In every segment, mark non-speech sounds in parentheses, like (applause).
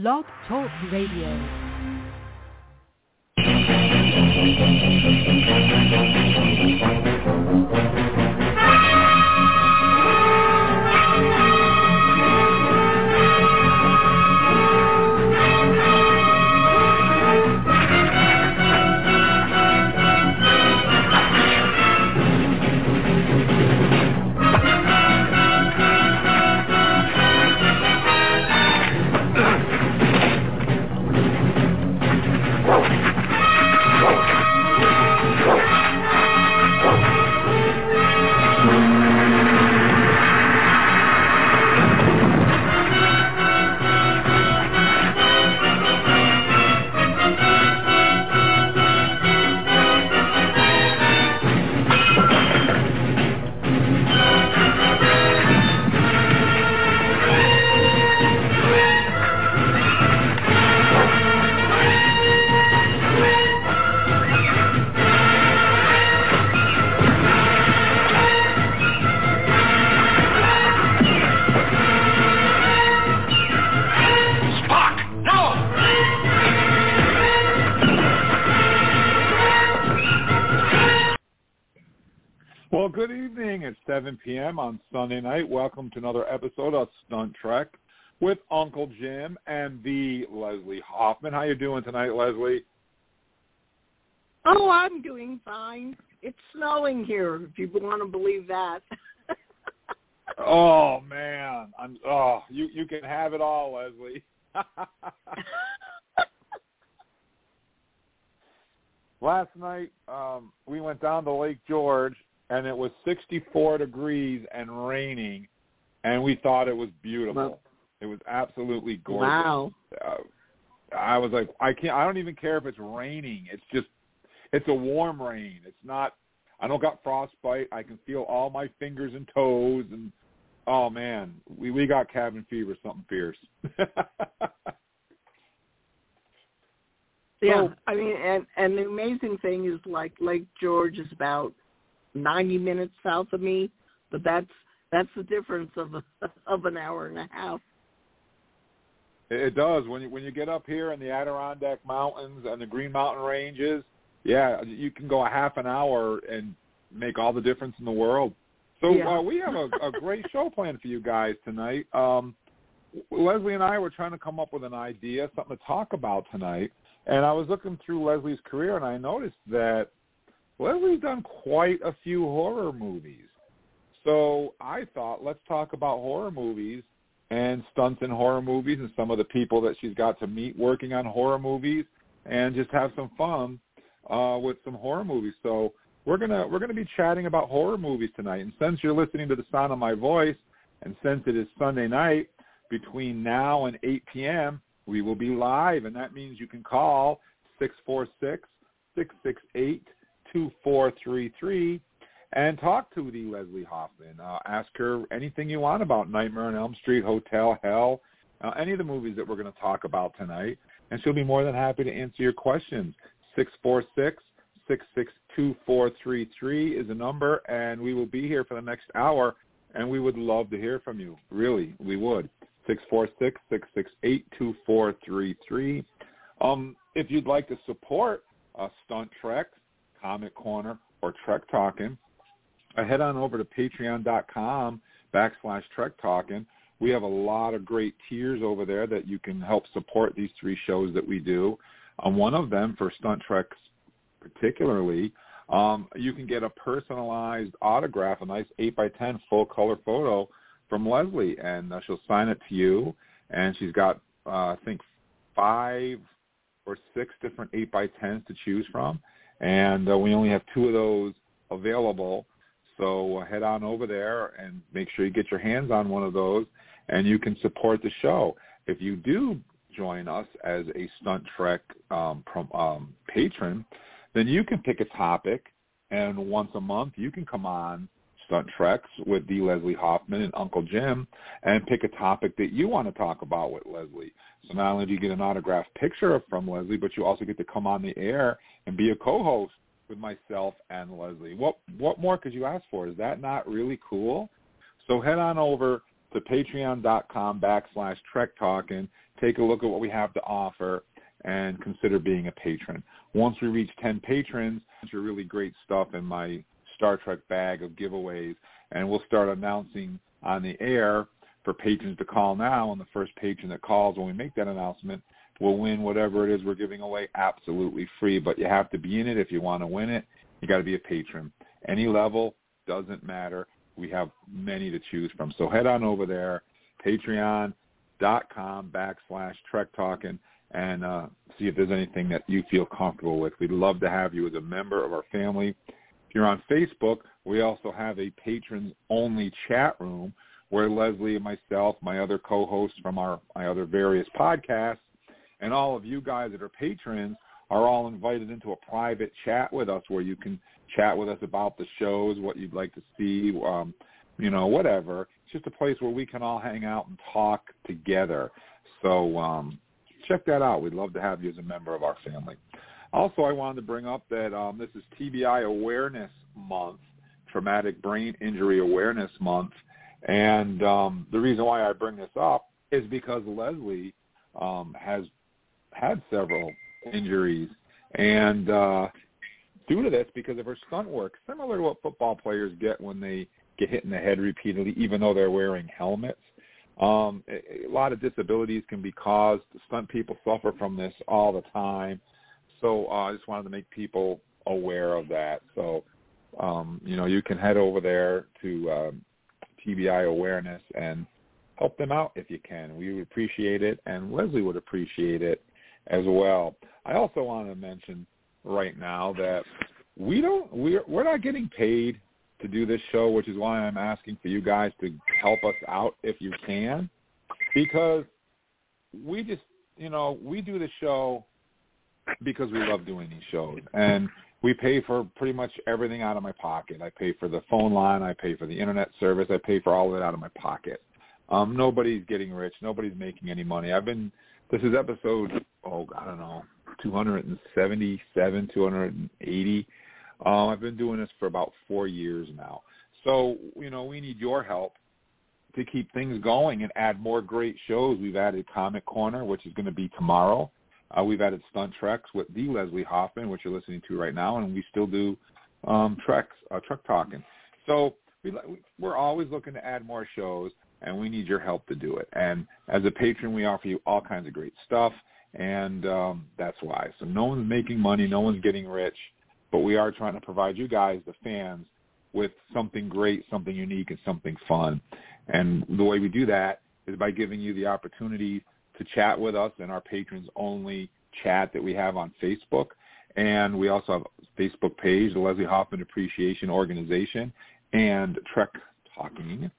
Blog Talk Radio. Well, good evening. It's 7 p.m. on Sunday night. Welcome to another episode of Stunt Trek with Uncle Jim and the Leslie Hoffman. How you doing tonight, Leslie? Oh, I'm doing fine. It's snowing here, if you want to believe that. (laughs) Oh man, I'm. Oh, you you can have it all, Leslie. (laughs) Last night, um, we went down to Lake George, and it was 64 degrees and raining, and we thought it was beautiful. Wow. It was absolutely gorgeous. wow. uh, I was like, I can't. I don't even care if it's raining. It's just, it's a warm rain. It's not. I don't got frostbite. I can feel all my fingers and toes, and oh man, we we got cabin fever, something fierce. (laughs) Yeah, So- I mean, and and the amazing thing is, like Lake George is about ninety minutes south of me, but that's that's the difference of a, (laughs) of an hour and a half. It it does when you when you get up here in the Adirondack Mountains and the Green Mountain Ranges. Yeah, you can go a half an hour and make all the difference in the world. So Yeah. uh, we have a, a great show planned for you guys tonight. Um, Leslie and I were trying to come up with an idea, something to talk about tonight. And I was looking through Leslie's career, and I noticed that Leslie's done quite a few horror movies. So I thought, let's talk about horror movies and stunts in horror movies and some of the people that she's got to meet working on horror movies and just have some fun uh, with some horror movies. So we're gonna we're gonna be chatting about horror movies tonight. And since you're listening to the sound of my voice, and since it is Sunday night between now and 8 p.m., we will be live, and that means you can call six four six six six eight two four three three and talk to the Leslie Hoffman. Uh, ask her anything you want about Nightmare on Elm Street, Motel Hell, uh, any of the movies that we're going to talk about tonight, and she'll be more than happy to answer your questions. Six four six six six two four three three is a number, and we will be here for the next hour, and we would love to hear from you. Really, we would. Six four six six six eight two four three three. Um, if you'd like to support uh, Stunt Trek, Comic Corner, or Trek Talking, uh, head on over to patreon.com backslash Trek Talking. We have a lot of great tiers over there that you can help support these three shows that we do. On one of them, for Stunt Treks particularly, um, you can get a personalized autograph, a nice 8 by 10 full color photo from Leslie, and uh, she'll sign it to you. And she's got, uh, I think, five or six different 8 by 10s to choose from, and uh, we only have two of those available. So uh, head on over there and make sure you get your hands on one of those, and you can support the show. If you do join us as a Stunt Trek um, prom, um, patron, then you can pick a topic, and once a month you can come on Stunt Treks with D. Leslie Hoffman and Uncle Jim and pick a topic that you want to talk about with Leslie. So not only do you get an autographed picture from Leslie, but you also get to come on the air and be a co-host with myself and Leslie. What what more could you ask for? Is that not really cool? So head on over to patreon.com backslash Trek Talking. Take a look at what we have to offer and consider being a patron. Once we reach 10 patrons, it's really great stuff in my Star Trek bag of giveaways, and we'll start announcing on the air for patrons to call now, and the first patron that calls when we make that announcement will win whatever it is we're giving away absolutely free. But you have to be in it if you want to win it. You got to be a patron. Any level doesn't matter. We have many to choose from. So head on over there, patreon.com backslash Trek Talking, and uh, see if there's anything that you feel comfortable with. We'd love to have you as a member of our family. If you're on Facebook, we also have a patrons-only chat room where Leslie and myself, my other co-hosts from our my other various podcasts, and all of you guys that are patrons are all invited into a private chat with us where you can chat with us about the shows, what you'd like to see, um, you know, whatever. It's just a place where we can all hang out and talk together. So um, check that out. We'd love to have you as a member of our family. Also, I wanted to bring up that um, this is TBI Awareness Month, Traumatic Brain Injury Awareness Month, and um, the reason why I bring this up is because Leslie um, has had several injuries, and uh, due to this, because of her stunt work, similar to what football players get when they get hit in the head repeatedly, even though they're wearing helmets. Um, a, a lot of disabilities can be caused. Stunt people suffer from this all the time. So uh, I just wanted to make people aware of that. So, um, you know, you can head over there to um, TBI Awareness and help them out if you can. We would appreciate it, and Leslie would appreciate it as well. I also want to mention right now that we don't we're we're not getting paid to do this show, which is why I'm asking for you guys to help us out if you can, because we just you know we do the show because we love doing these shows. And we pay for pretty much everything out of my pocket. I pay for the phone line. I pay for the internet service. I pay for all of it out of my pocket. Um, nobody's getting rich. Nobody's making any money. I've been, this is episode, oh, I don't know, 277, 280. Um, I've been doing this for about four years now. So, you know, we need your help to keep things going and add more great shows. We've added Comic Corner, which is going to be tomorrow. Uh, we've added stunt treks with the Leslie Hoffman, which you're listening to right now, and we still do um, treks, uh, Trek Talking. So we, we're always looking to add more shows, and we need your help to do it. And as a patron, we offer you all kinds of great stuff, and um, that's why. So no one's making money, no one's getting rich, but we are trying to provide you guys, the fans, with something great, something unique, and something fun. And the way we do that is by giving you the opportunity to chat with us in our patrons only chat that we have on Facebook. And we also have a Facebook page, the Leslie Hoffman Appreciation Organization, and Trek Talking.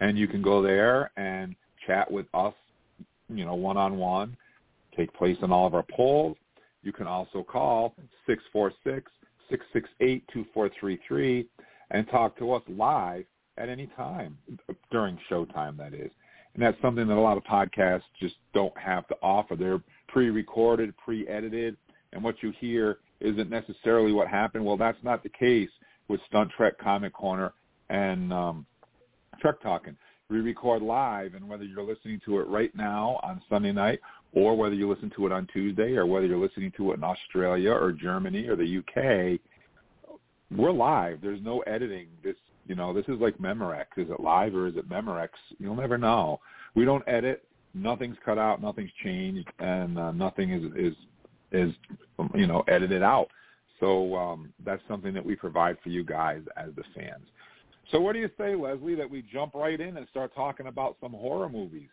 And you can go there and chat with us, you know, one-on-one, take place in all of our polls. You can also call 646-668-2433 and talk to us live at any time, during showtime, that is. And that's something that a lot of podcasts just don't have to offer. They're pre-recorded, pre-edited, and what you hear isn't necessarily what happened. Well, that's not the case with Stunt Trek Comic Corner and um, Trek Talking. We record live, and whether you're listening to it right now on Sunday night, or whether you listen to it on Tuesday, or whether you're listening to it in Australia or Germany or the UK, we're live. There's no editing. This you know, this is like Memorex. Is it live or is it Memorex? You'll never know. We don't edit. Nothing's cut out. Nothing's changed, and uh, nothing is is is you know edited out. So um, that's something that we provide for you guys as the fans. So what do you say, Leslie, that we jump right in and start talking about some horror movies?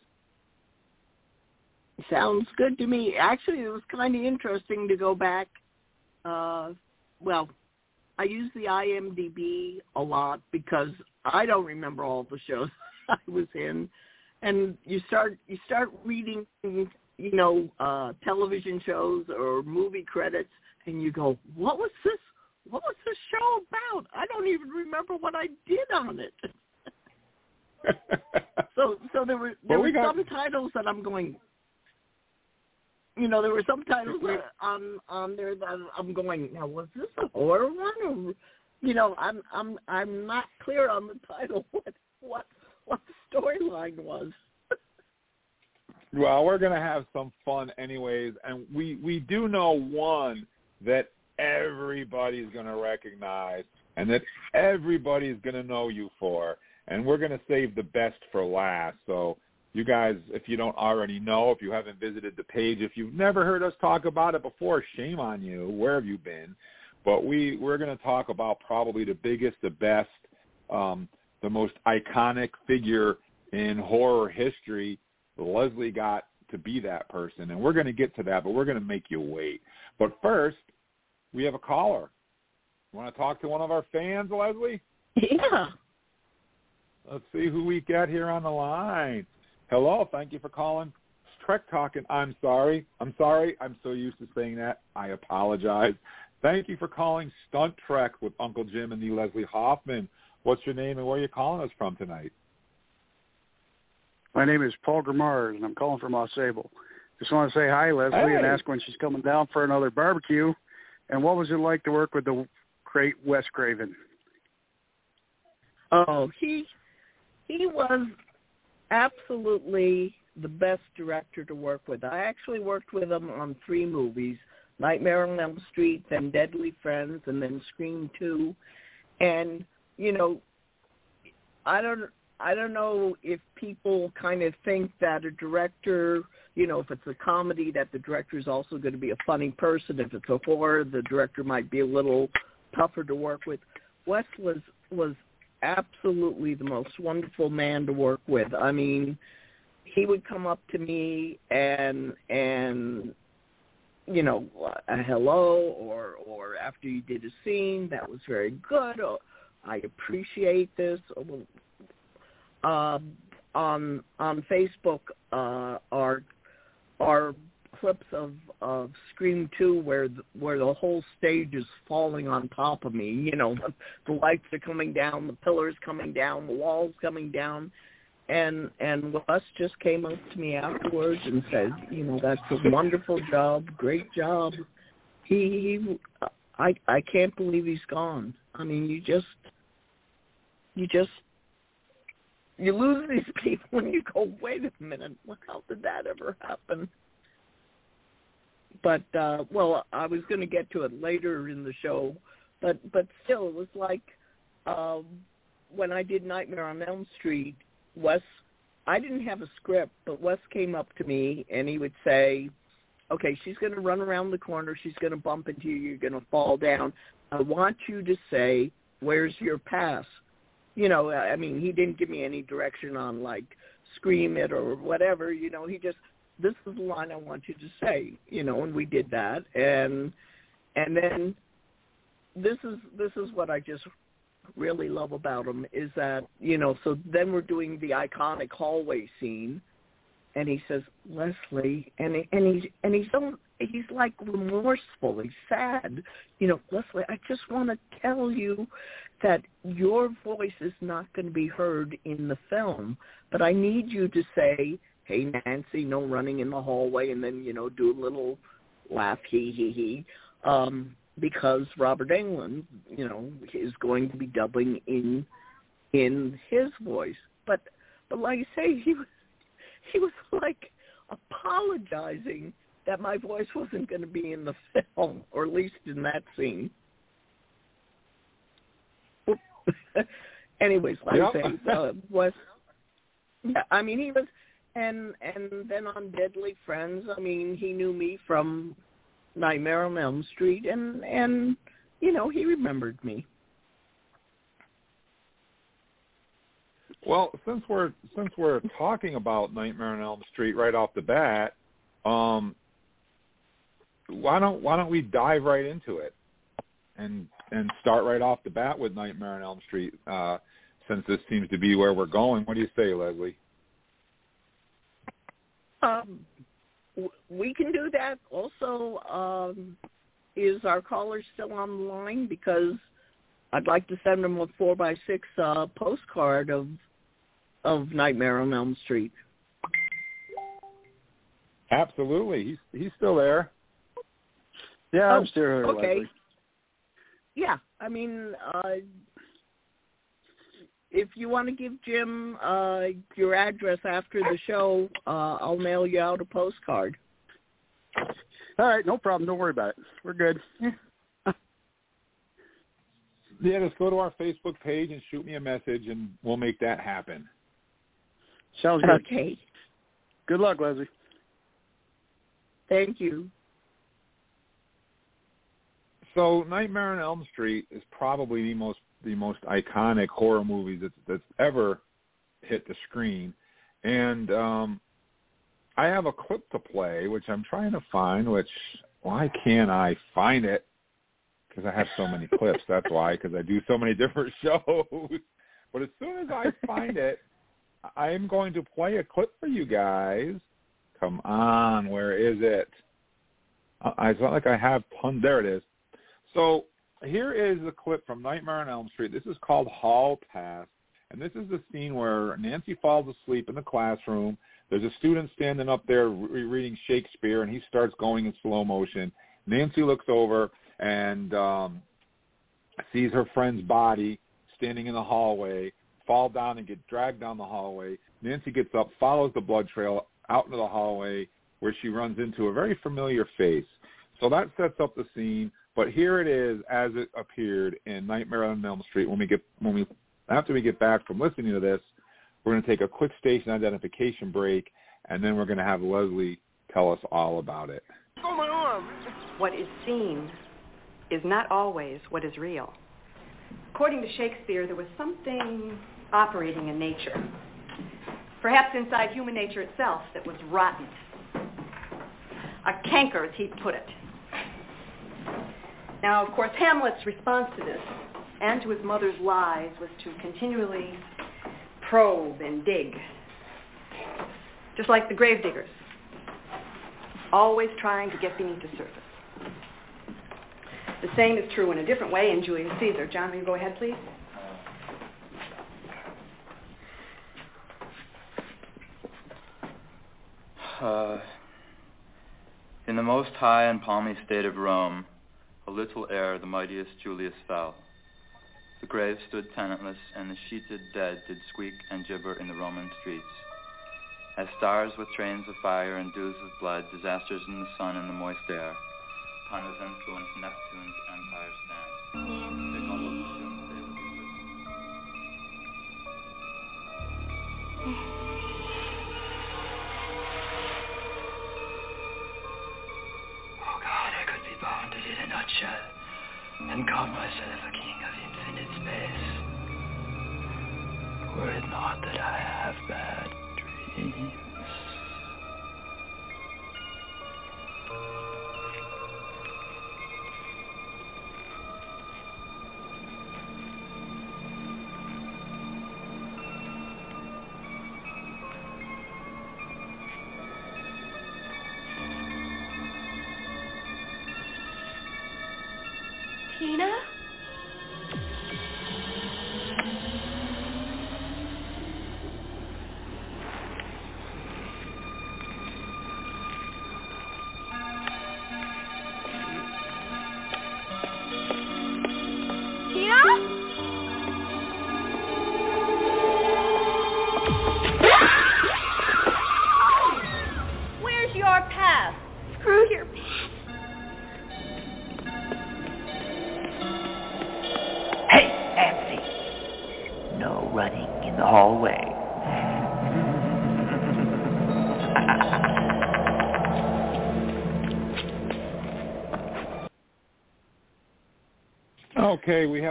Sounds good to me. Actually, it was kind of interesting to go back. Uh, well, I use the IMDb a lot because I don't remember all the shows (laughs) I was in, and you start you start reading you know uh television shows or movie credits, and you go, what was this? What was this show about? I don't even remember what I did on it. (laughs) so so there were there Well, we were got- some titles that I'm going. You know, there were some titles on on um, um, there that I'm going. Now, was this a horror one, or you know, I'm I'm I'm not clear on the title. (laughs) What what what the storyline was. (laughs) Well, we're gonna have some fun anyways, and we we do know one that everybody's gonna recognize, and that everybody's gonna know you for, and we're gonna save the best for last. So, you guys, if you don't already know, if you haven't visited the page, if you've never heard us talk about it before, shame on you. Where have you been? But we we're gonna talk about probably the biggest, the best, um, the most iconic figure in horror history. Leslie got to be that person, and we're going to get to that, but we're going to make you wait. But first, we have a caller. You want to talk to one of our fans, Leslie? (laughs) Yeah. Let's see who we got here on the line. Hello, thank you for calling. It's Trek Talking. I'm sorry. I'm sorry. I'm so used to saying that. I apologize. Thank you for calling Stunt Trek with Uncle Jim and the Leslie Hoffman. What's your name and where are you calling us from tonight? My name is Paul Gramars, and I'm calling from Au Sable. Just want to say hi, Leslie, and ask when she's coming down for another barbecue. And what was it like to work with the great Wes Craven? Oh, he he was absolutely the best director to work with. I actually worked with him on three movies: Nightmare on Elm Street, then Deadly Friends, and then Scream Two. And you know, I don't I don't know if people kind of think that a director, you know, if it's a comedy, that the director is also going to be a funny person. If it's a horror, the director might be a little tougher to work with. Wes was was absolutely the most wonderful man to work with. I mean, he would come up to me and and you know, a hello or or after you did a scene that was very good. Or, I appreciate this. Uh, on on Facebook uh, are are clips of of Scream Two where the, where the whole stage is falling on top of me. You know, (laughs) the, the lights are coming down, the pillars coming down, the walls coming down, and and Wes just came up to me afterwards and said, you know, that's a wonderful job, great job. He, he I I can't believe he's gone. I mean, you just you just you lose these (laughs) people and you go, wait a minute, how did that ever happen? But uh well, I was going to get to it later in the show, but but still, it was like um when I did Nightmare on Elm Street. Wes, I didn't have a script, but Wes came up to me and he would say, "Okay, she's going to run around the corner. She's going to bump into you. You're going to fall down. I want you to say, "Where's your pass?" You know, I mean, he didn't give me any direction on like scream it or whatever. You know, he just this is the line I want you to say. You know, and we did that, and and then this is this is what I just really love about him is that you know. So then we're doing the iconic hallway scene, and he says Leslie, and he, and he's and he's so he's like remorseful. He's sad. You know, Leslie, I just want to tell you that your voice is not going to be heard in the film, but I need you to say, "Hey, Nancy, no running in the hallway," and then you know do a little laugh, hee hee hee, um, because Robert Englund, you know, is going to be dubbing in in his voice. But but like I say, he was he was like apologizing that my voice wasn't going to be in the film, or at least in that scene. (laughs) Anyways, like Yep. I say, uh, was yeah. I mean, he was, and and then on Deadly Friends, I mean, he knew me from Nightmare on Elm Street, and and you know, he remembered me. Well, since we're since we're talking about Nightmare on Elm Street right off the bat, um, why don't why don't we dive right into it and and start right off the bat with Nightmare on Elm Street, uh, since this seems to be where we're going. What do you say, Leslie? Um, we can do that. Also, um, is our caller still on the line? Because I'd like to send them a four by six uh, postcard of of Nightmare on Elm Street. Absolutely, he's he's still there. Yeah, oh, I'm still here, okay. Leslie. Yeah, I mean, uh, if you want to give Jim uh, your address after the show, uh, I'll mail you out a postcard. All right, no problem. Don't worry about it. We're good. (laughs) Yeah, just go to our Facebook page and shoot me a message, and we'll make that happen. Sounds good. Okay. Good luck, Leslie. Thank you. So, Nightmare on Elm Street is probably the most the most iconic horror movies that's that's ever hit the screen, and um, I have a clip to play, which I'm trying to find. Which why can't I find it? Because I have so many clips. (laughs) That's why. Because I do so many (laughs) different shows. But as soon as I find it, I am going to play a clip for you guys. Come on, where is it? Uh, It's not like I have tons. There it is. So here is the clip from Nightmare on Elm Street. This is called Hall Pass, and this is the scene where Nancy falls asleep in the classroom. There's a student standing up there re- reading Shakespeare, and he starts going in slow motion. Nancy looks over and um, sees her friend's body standing in the hallway, fall down and get dragged down the hallway. Nancy gets up, follows the blood trail out into the hallway, where she runs into a very familiar face. So that sets up the scene. But here it is as it appeared in Nightmare on Elm Street. When we get when we after we get back from listening to this, we're going to take a quick station identification break, and then we're going to have Leslie tell us all about it. What is seen is not always what is real. According to Shakespeare, there was something operating in nature, perhaps inside human nature itself, that was rotten. A canker, as he put it. Now, of course, Hamlet's response to this and to his mother's lies was to continually probe and dig, just like the gravediggers, always trying to get beneath the surface. The same is true in a different way in Julius Caesar. John, will you go ahead, please? Uh, in the most high and palmy state of Rome, a little ere the mightiest Julius fell. The grave stood tenantless, and the sheeted dead did squeak and gibber in the Roman streets. As stars with trains of fire and dews of blood, disasters in the sun and the moist air, upon whose influence Neptune's empire stands. Nutshell and call myself a king of infinite space. Were it not that I have bad dreams.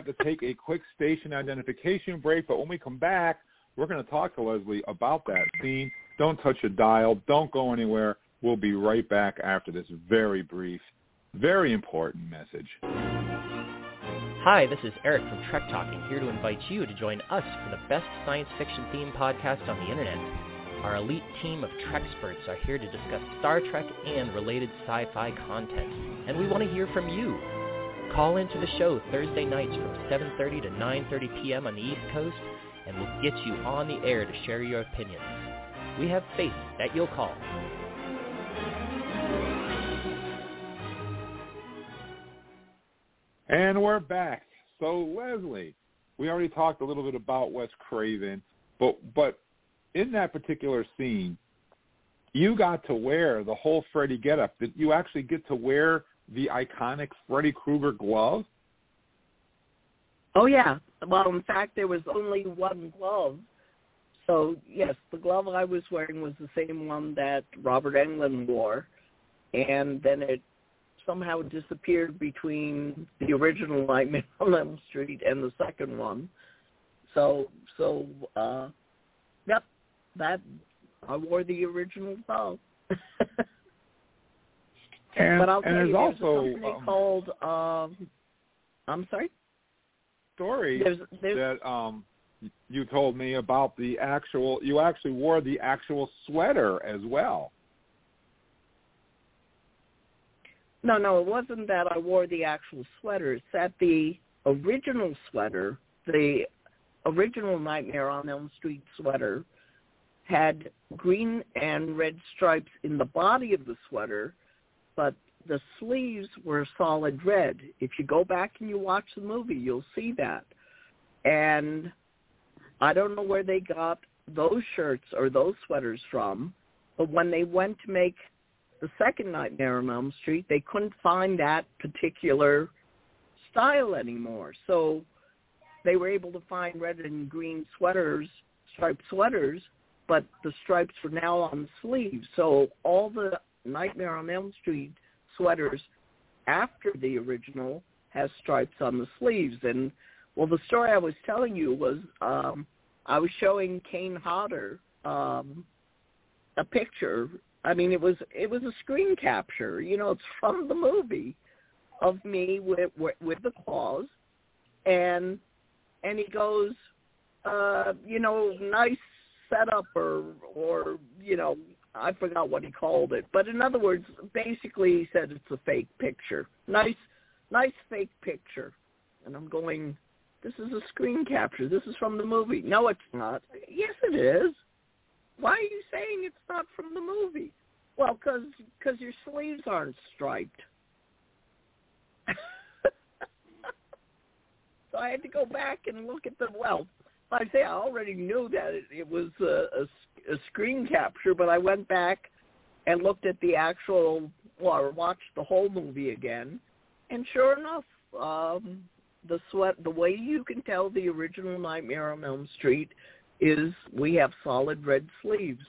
Have to take a quick station identification break, but when we come back, we're going to talk to Leslie about that scene. Don't touch a dial. Don't go anywhere. We'll be right back after this very brief, very important message. Hi, this is Eric from Trek Talking, here to invite you to join us for the best science fiction themed podcast on the internet. Our elite team of Treksperts are here to discuss Star Trek and related sci-fi content, and we want to hear from you. Call into the show Thursday nights from 7.30 to 9.30 p.m. on the East Coast, and we'll get you on the air to share your opinions. We have faith that you'll call. And we're back. So Leslie, we already talked a little bit about Wes Craven, but but in that particular scene, you got to wear the whole Freddy getup. Did you actually get to wear the iconic Freddy Krueger glove? Oh yeah. Well, in fact, there was only one glove. So yes, the glove I was wearing was the same one that Robert Englund wore, and then it somehow disappeared between the original Nightmare on Elm Street and the second one. So so uh yep, that I wore the original glove. (laughs) and, but I'll and tell you, there's there's also a company um, called um I'm sorry? story There's there's that um you told me about the actual you actually wore the actual sweater as well. No, no, it wasn't that I wore the actual sweater. It's that the original sweater, the original Nightmare on Elm Street sweater, had green and red stripes in the body of the sweater, but the sleeves were solid red. If you go back and you watch the movie, you'll see that. And I don't know where they got those shirts or those sweaters from, but when they went to make the second Nightmare on Elm Street, they couldn't find that particular style anymore. So they were able to find red and green sweaters, striped sweaters, but the stripes were now on the sleeves. So all the Nightmare on Elm Street sweaters after the original has stripes on the sleeves. And well, the story I was telling you was um, I was showing Kane Hodder um, a picture I mean, it was it was a screen capture. You know, it's from the movie of me with with, with the claws, and and he goes, uh, you know, nice setup or or you know, I forgot what he called it, but in other words, basically he said it's a fake picture. Nice, nice fake picture, and I'm going. This is a screen capture. This is from the movie. No, it's not. Yes, it is. Why are you saying it's not from the movie? Well, because cause your sleeves aren't striped. (laughs) so I had to go back and look at the, well, I say I already knew that it, it was a, a, a screen capture, but I went back and looked at the actual, well, I watched the whole movie again, and sure enough, um, the sweat, the way you can tell the original Nightmare on Elm Street is we have solid red sleeves.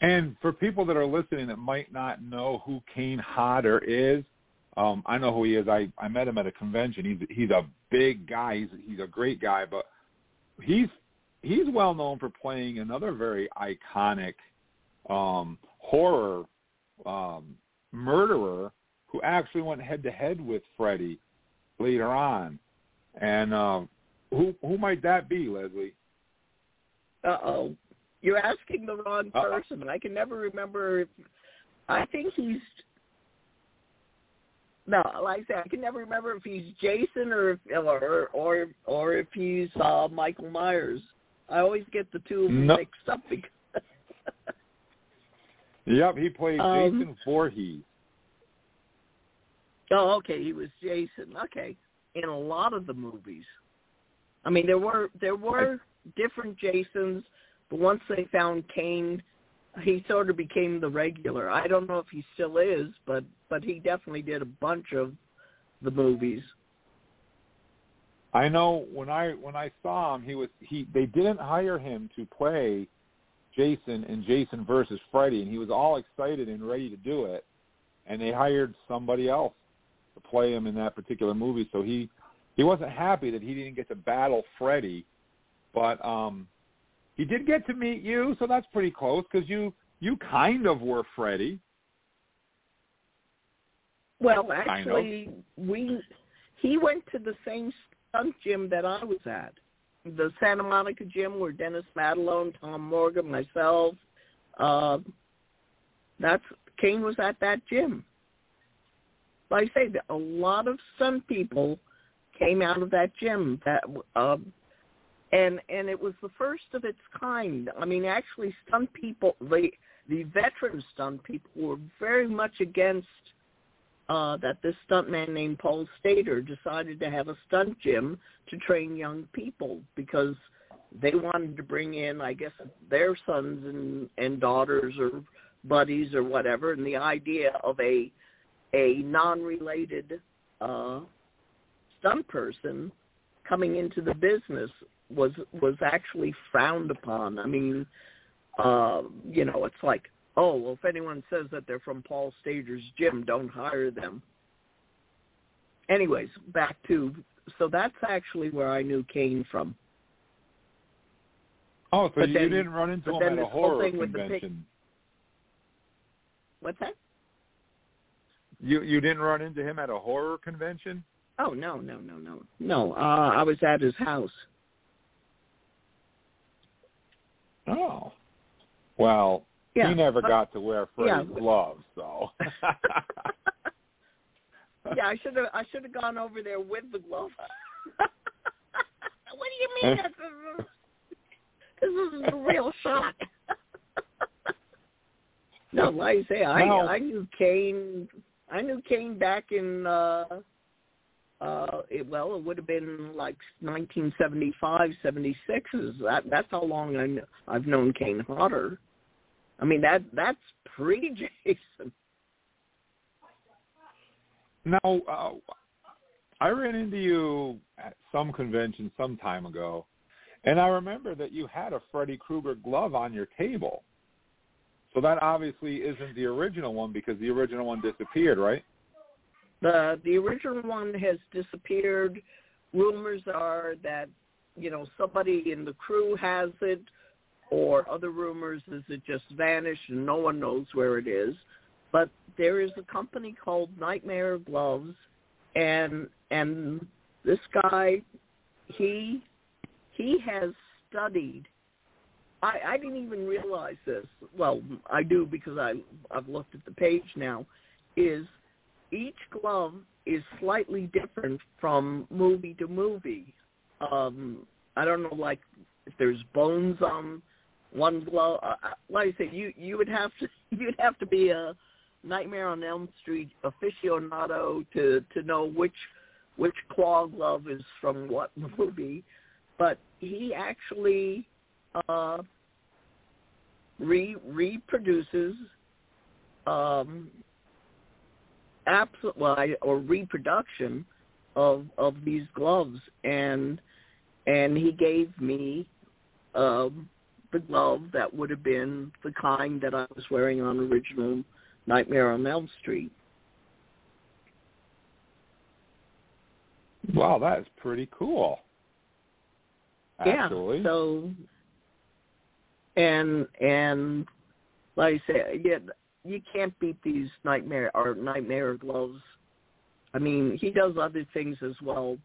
And for people that are listening that might not know who Kane Hodder is, um, I know who he is. I, I met him at a convention. He's he's a big guy. He's he's a great guy, but he's he's well known for playing another very iconic um, horror um, murderer who actually went head to head with Freddy later on. And um, who who might that be, Leslie? Uh oh. You're asking the wrong Uh-oh. person. I can never remember if I think he's no, like I said, I can never remember if he's Jason or if, or or or if he's uh Michael Myers. I always get the two of them No. mixed up because (laughs) Yep, he played Um, Jason Voorhees. Oh, okay, he was Jason. Okay, in a lot of the movies. I mean, there were there were different Jasons, but once they found Kane, he sort of became the regular. I don't know if he still is, but but he definitely did a bunch of the movies. I know when I when I saw him, he was he. They didn't hire him to play Jason in Jason versus Freddy, and he was all excited and ready to do it. And they hired somebody else to play him in that particular movie. So he he wasn't happy that he didn't get to battle Freddy, but um he did get to meet you, so that's pretty close because you you kind of were Freddy. Well, actually, we he went to the same stunt gym that I was at, the Santa Monica gym where Dennis Madalone, Tom Morgan, myself, uh, that's Kane was at that gym. Like I say, a lot of stunt people came out of that gym. That uh, and and it was the first of its kind. I mean, actually, stunt people, the the veteran stunt people, were very much against uh, that this stuntman named Paul Stader decided to have a stunt gym to train young people because they wanted to bring in, I guess, their sons and and daughters or buddies or whatever, and the idea of a a non-related uh, stunt person coming into the business was was actually frowned upon. I mean, uh, you know, it's like, oh, well, if anyone says that they're from Paul Stader's gym, don't hire them. Anyways, back to so that's actually where I knew Kane from. Oh, so But you then- didn't run into him at a horror thing with the pig- convention. What's that? You you didn't run into him at a horror convention? Oh no, no, no, no, no. Uh, I was at his house. Oh. Well, Yeah, he never but- got to wear (laughs) yeah, Freddy's but- gloves, so. (laughs) yeah, I should have. I should have gone over there with the glove. (laughs) what do you mean? This is, this is a real shock. no, like I say, I No. I knew Kane. I knew Kane back in. uh uh it, well it would have been like 1975 76 is that that's how long I kn- I've known Kane Hodder I mean that that's pre (laughs) Jason Now, uh, I ran into you at some convention some time ago, and I remember that you had a Freddy Krueger glove on your table. So that obviously isn't the original one because the original one disappeared, right? The the original one has disappeared. Rumors are that you know somebody in the crew has it, or other rumors is it just vanished and no one knows where it is. But there is a company called Nightmare Gloves, and and this guy, he he has studied. I I didn't even realize this. Well, I do because I I've looked at the page now. Is each glove is slightly different from movie to movie. Um, I don't know, like if there's bones on one glove. Uh, uh, like I said, you you would have to (laughs) you'd have to be a Nightmare on Elm Street aficionado to to know which which claw glove is from what (laughs) movie. But he actually uh, re reproduces um, absolute well, I, or reproduction of of these gloves and and he gave me um the glove that would have been the kind that I was wearing on original Nightmare on Elm Street. Wow, that is pretty cool. Actually. Yeah. So and and like I say, yeah, you can't beat these nightmare or nightmare gloves. I mean, he does other things as well,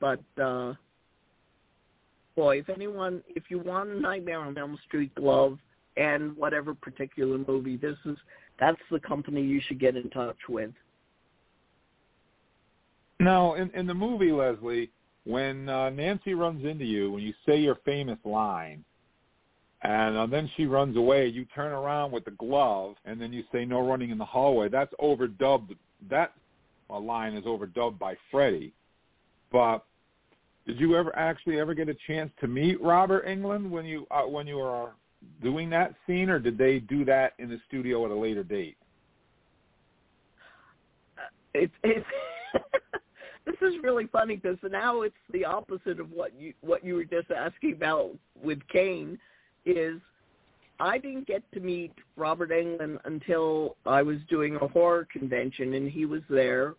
but uh boy, if anyone, if you want a Nightmare on Elm Street glove and whatever particular movie, this is that's the company you should get in touch with. Now, in, in the movie, Leslie, when uh, Nancy runs into you, when you say your famous line, and uh, then she runs away, you turn around with the glove, and then you say "No running in the hallway." That's overdubbed. That uh, line is overdubbed by Freddy. But did you ever actually ever get a chance to meet Robert Englund when you uh, when you were doing that scene, or did they do that in the studio at a later date? It's it's (laughs) this is really funny because now it's the opposite of what you what you were just asking about with Kane. Is I didn't get to meet Robert Englund until I was doing a horror convention and he was there.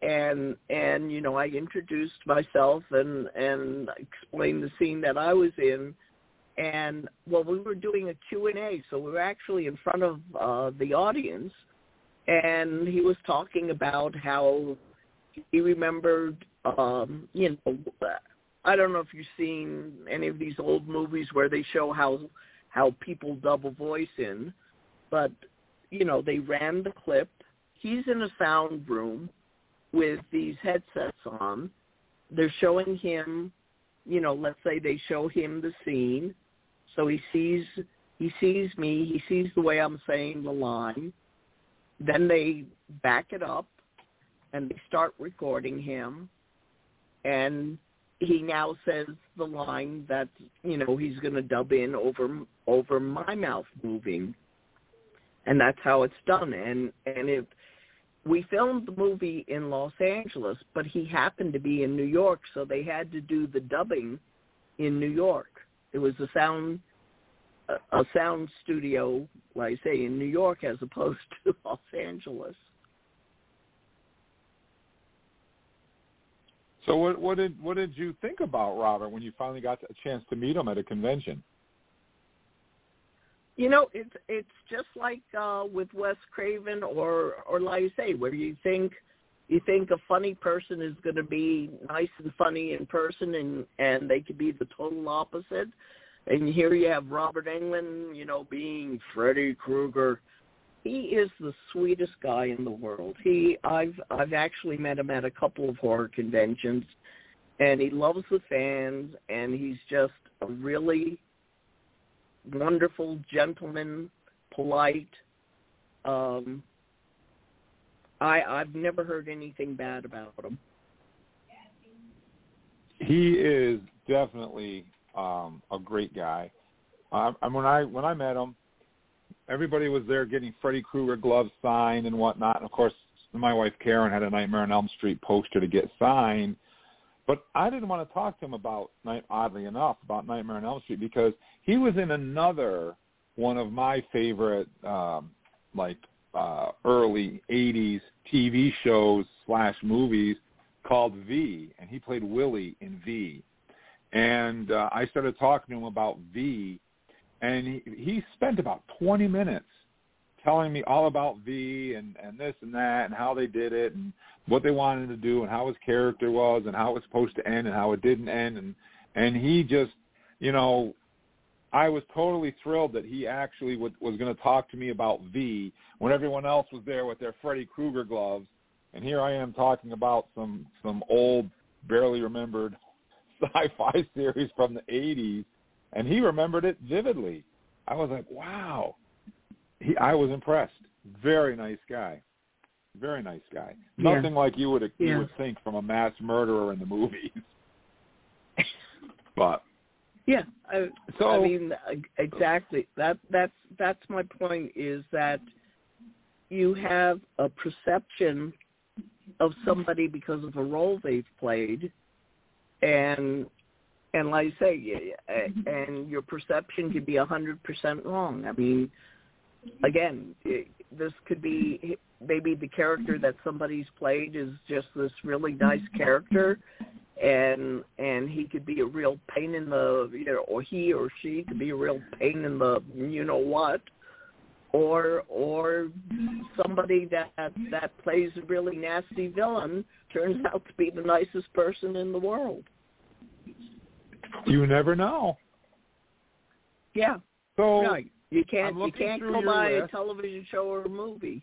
And and you know I introduced myself and and explained the scene that I was in. And well we were doing a Q&A so we were actually in front of uh the audience. And he was talking about how he remembered, um, you know, I don't know if you've seen any of these old movies where they show how how people double voice in, but you know they ran the clip. He's in a sound room with these headsets on. They're showing him, you know, let's say they show him the scene, so he sees he sees me, he sees the way I'm saying the line. Then they back it up and they start recording him and he now says the line that you know he's going to dub in over over my mouth moving. And that's how it's done. And and it we filmed the movie in Los Angeles but he happened to be in New York so they had to do the dubbing in New York. It was a sound a sound studio like I say in New York as opposed (laughs) to Los Angeles So what what did what did you think about Robert when you finally got a chance to meet him at a convention? You know, it's it's just like uh with Wes Craven or or like you say, where you think you think a funny person is going to be nice and funny in person, and and they could be the total opposite. And here you have Robert Englund, you know, being Freddy Krueger. He is the sweetest guy in the world. He I've I've actually met him at a couple of horror conventions and he loves the fans and he's just a really wonderful gentleman, polite. Um I I've never heard anything bad about him. He is definitely um a great guy. Um, and when I when I met him, everybody was there getting Freddy Krueger gloves signed and whatnot. And of course, my wife Karen had a Nightmare on Elm Street poster to get signed. But I didn't want to talk to him about, oddly enough, about Nightmare on Elm Street because he was in another one of my favorite, um, like uh, early '80s TV shows slash movies called V, and he played Willie in V. And uh, I started talking to him about V, and he, he spent about 20 minutes telling me all about V and and this and that and how they did it and what they wanted to do and how his character was and how it was supposed to end and how it didn't end. And and he just you know I was totally thrilled that he actually would, was going to talk to me about V when everyone else was there with their Freddy Krueger gloves. And here I am talking about some some old barely remembered (laughs) sci-fi series from the 80s and he remembered it vividly. I was like, wow. He, I was impressed. Very nice guy. Very nice guy. Yeah. Nothing like you would you would think from a mass murderer in the movies. (laughs) but Yeah, I, So- I mean exactly. That that's that's my point. Is that you have a perception of somebody because of a role they've played, and and like I say, mm-hmm. and your perception could be a hundred percent wrong. I mean, again, it, this could be maybe the character that somebody's played is just this really nice mm-hmm. character, and and he could be a real pain in the you know, or he or she could be a real pain in the you know what, or or somebody that that plays a really nasty villain turns (laughs) out to be the nicest person in the world. You never know. Yeah, So right. You can't you can't go your by a television show or a movie.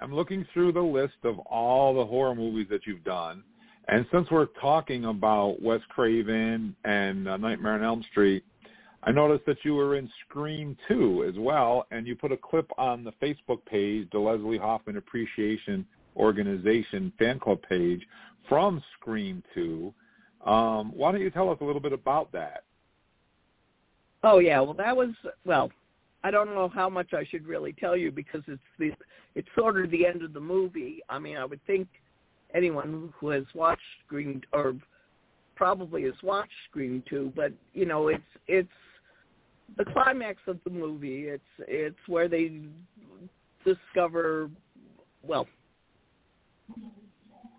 I'm looking through the list of all the horror movies that you've done, and since we're talking about Wes Craven and uh, Nightmare on Elm Street, I noticed that you were in Scream 2 as well, and you put a clip on the Facebook page, the Leslie Hoffman Appreciation Organization fan club page from Scream 2. Um, why don't you tell us a little bit about that? Oh yeah, well that was well, I don't know how much I should really tell you because it's the it's sort of the end of the movie. I mean, I would think anyone who has watched Scream or probably has watched Scream 2, but you know, it's it's the climax of the movie. It's it's where they discover well,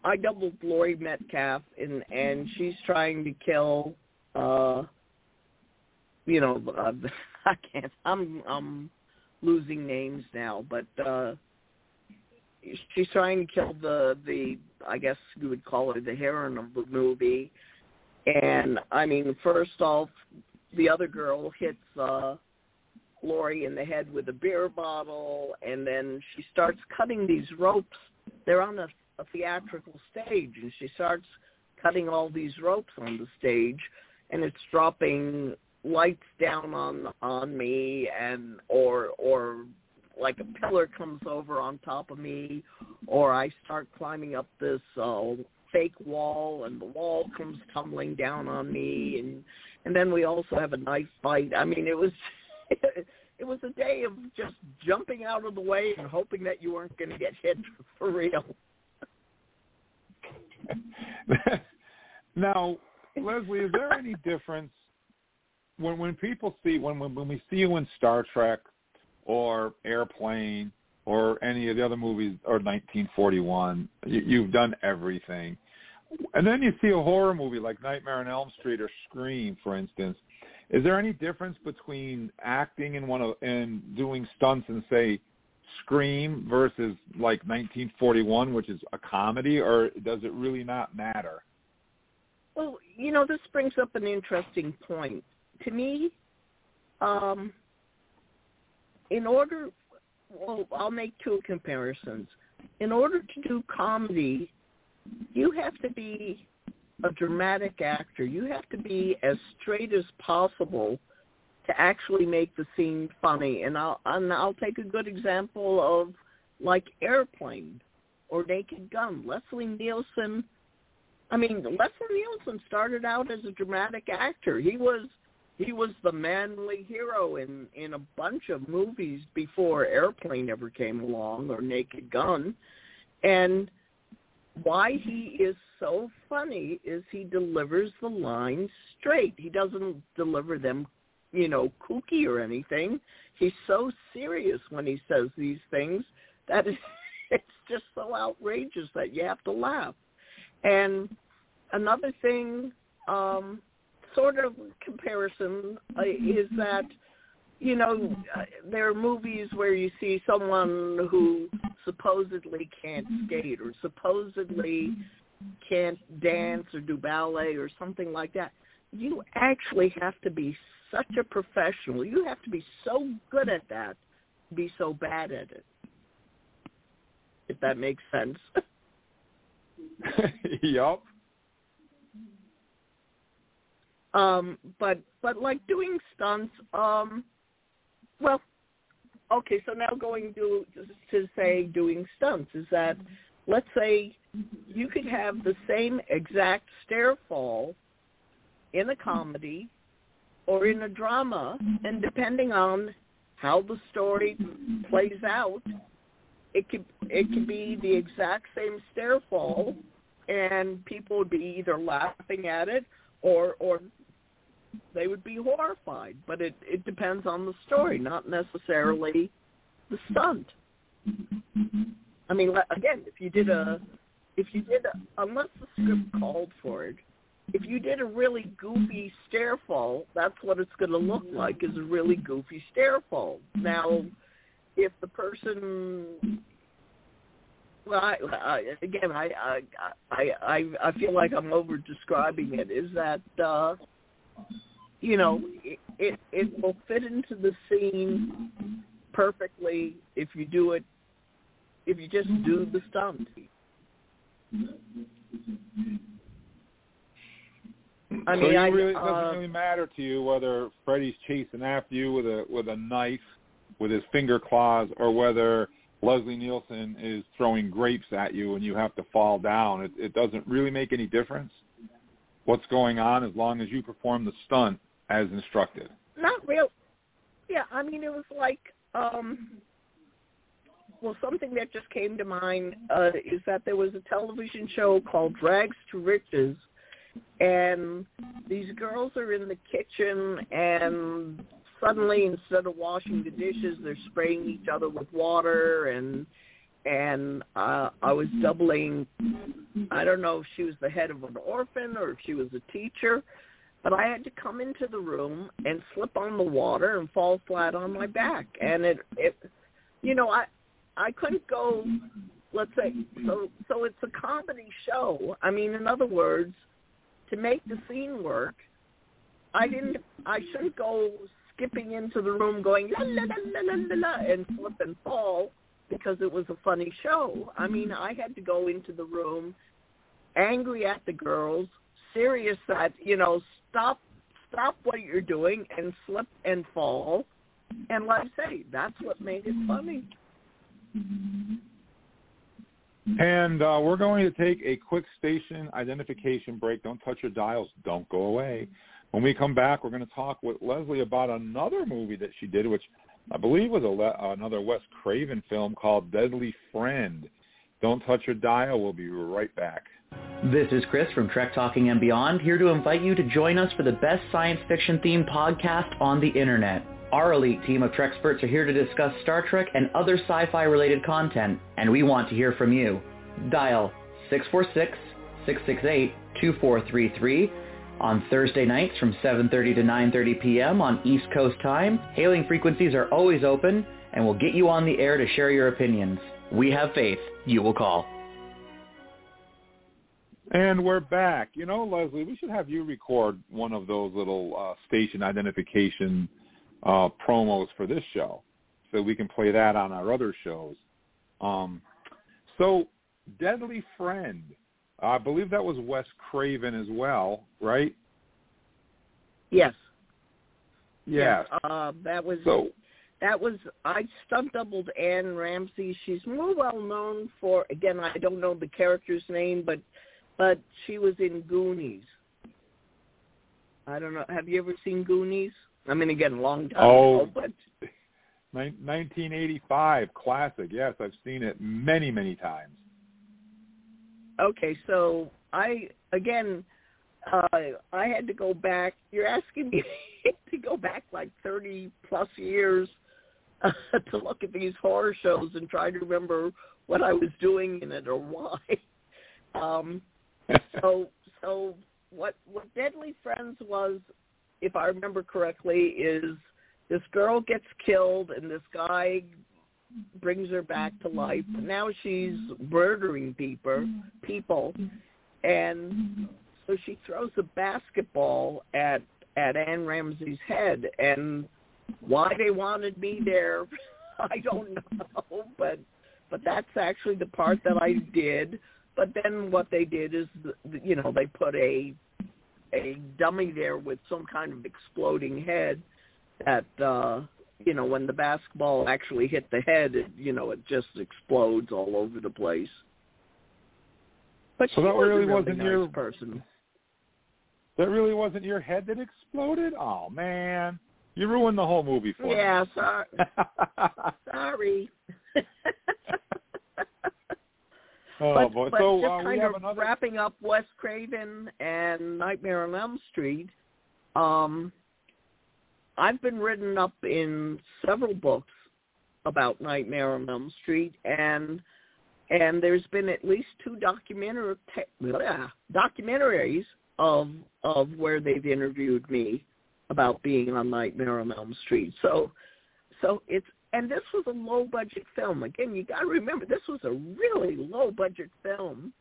I doubled Laurie Metcalf and and she's trying to kill uh you know, uh, (laughs) I can't. I'm I'm losing names now, but uh she's trying to kill the the I guess you would call her the heroine of the movie. And I mean, first off, the other girl hits uh Laurie in the head with a beer bottle, and then she starts cutting these ropes. They're on a, a theatrical stage, and she starts cutting all these ropes on the stage, and it's dropping lights down on on me, and or or like a pillar comes over on top of me, or I start climbing up this uh, fake wall, and the wall comes tumbling down on me, and and then we also have a knife fight. I mean, it was (laughs) it was a day of just jumping out of the way and hoping that you weren't going to get hit (laughs) for real. (laughs) now, Leslie, is there any difference when when people see when when, we see you in Star Trek or Airplane or any of the other movies or 1941, you, you've done everything. And then you see a horror movie like Nightmare on Elm Street or Scream, for instance is there any difference between acting in one of and doing stunts and say Scream versus like 1941, which is a comedy, or does it really not matter? Well, you know, this brings up an interesting point. To me, um, in order, well, I'll make two comparisons. In order to do comedy, you have to be a dramatic actor. You have to be as straight as possible to actually make the scene funny. And I'll and I'll take a good example of like Airplane or Naked Gun. Leslie Nielsen. I mean, Leslie Nielsen started out as a dramatic actor. He was he was the manly hero in in a bunch of movies before Airplane ever came along or Naked Gun. And why he is so funny is he delivers the lines straight. He doesn't deliver them, you know, kooky or anything. He's so serious when he says these things that (laughs) it's just so outrageous that you have to laugh. And another thing, um, sort of comparison, uh, is that you know, uh, there are movies where you see someone who supposedly can't skate or supposedly can't dance or do ballet or something like that. You actually have to be such a professional. You have to be so good at that to be so bad at it. If that makes sense. (laughs) (laughs) yup. Um, but but like doing stunts, um, well, okay. So now going to to say doing stunts is that let's say you could have the same exact stair fall in a comedy or in a drama, and depending on how the story plays out, it could it could be the exact same stair fall, and people would be either laughing at it or or they would be horrified. But it it depends on the story, not necessarily the stunt. I mean, again, if you did a if you did a, unless the script called for it, if you did a really goofy stair fall, that's what it's going to look like is a really goofy stair fall. Now, if the person well, I, I, again, I, I, I, I, I feel like I'm over describing it. Is that uh, you know, it, it it will fit into the scene perfectly if you do it if you just do the stunt. I so it I, really, uh, doesn't really matter to you whether Freddy's chasing after you with a with a knife, with his finger claws, or whether Leslie Nielsen is throwing grapes at you and you have to fall down. It, it doesn't really make any difference what's going on as long as you perform the stunt as instructed. Not real. Yeah, I mean, it was like, um, well, something that just came to mind uh, is that there was a television show called Rags to Riches, and these girls are in the kitchen, and suddenly, instead of washing the dishes, they're spraying each other with water, and and uh, I was doubling. I don't know if she was the head of an orphan or if she was a teacher, but I had to come into the room and slip on the water and fall flat on my back, and it it you know I I couldn't go let's say so so it's a comedy show. I mean, in other words, to make the scene work, I didn't I shouldn't go skipping into the room going la la la la la la and slip and fall because it was a funny show. I mm-hmm. mean, I had to go into the room angry at the girls, serious that, you know, stop stop what you're doing and slip and fall. And like I say, that's what made it funny. Mm-hmm. And uh, we're going to take a quick station identification break. Don't touch your dials. Don't go away. When we come back, we're going to talk with Leslie about another movie that she did, which I believe was a, another Wes Craven film called Deadly Friend. Don't touch your dial. We'll be right back. This is Chris from Trek Talking and Beyond, here to invite you to join us for the best science fiction themed podcast on the internet. Our elite team of Treksperts are here to discuss Star Trek and other sci-fi related content, and we want to hear from you. Dial 646-668-2433 on Thursday nights from 7.30 to 9.30 p.m. on East Coast time. Hailing frequencies are always open, and we'll get you on the air to share your opinions. We have faith you will call. And we're back. You know, Leslie, we should have you record one of those little uh, station identification uh, promos for this show, so we can play that on our other shows. Um, so, Deadly Friend, I believe that was Wes Craven as well, right? Yes. Yes. Uh, that was so. That was I stunt doubled Anne Ramsey. She's more well known for again I don't know the character's name, but but she was in Goonies. I don't know. Have you ever seen Goonies? I mean, again, long time oh, ago, but 1985 classic. Yes, I've seen it many, many times. Okay, so I again, uh, I had to go back. You're asking me (laughs) to go back like 30 plus years uh, (laughs) to look at these horror shows and try to remember what I was doing in it or why. (laughs) Um, so, so what what Deadly Friends was if I remember correctly, is this girl gets killed and this guy brings her back to life. Mm-hmm. Now she's murdering people, mm-hmm. people, mm-hmm. and so she throws a basketball at at Anne Ramsey's head. And why they wanted me there, (laughs) I don't know, (laughs) but but that's actually the part that I (laughs) did. But then what they did is, you know, they put a a dummy there with some kind of exploding head that uh you know when the basketball actually hit the head it you know it just explodes all over the place. But so that was really, really wasn't nice your person. That really wasn't your head that exploded? Oh man. You ruined the whole movie for me. yeah sorry. (laughs) Sorry (laughs) Oh but, boy! But so just uh, kind of another... wrapping up Wes Craven and Nightmare on Elm Street. Um, I've been written up in several books about Nightmare on Elm Street, and and there's been at least two documentary documentaries of of where they've interviewed me about being on Nightmare on Elm Street. So so it's and this was a low budget film. Again, you got to remember this was a really low budget film.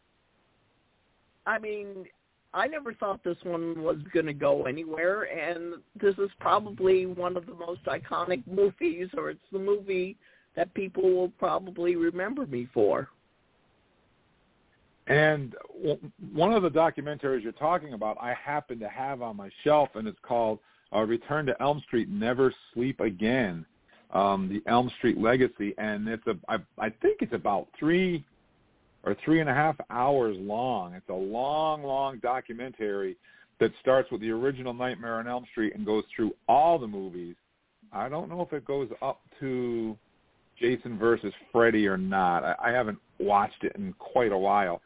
I mean, I never thought this one was going to go anywhere, and this is probably one of the most iconic movies, or it's the movie that people will probably remember me for. And one of the documentaries you're talking about, I happen to have on my shelf, and it's called uh, "Return to Elm Street: Never Sleep Again." Um, the Elm Street Legacy, and it's a I, I think it's about three or three and a half hours long. It's a long, long documentary that starts with the original Nightmare on Elm Street and goes through all the movies. I don't know if it goes up to Jason versus Freddy or not. I, I haven't watched it in quite a while,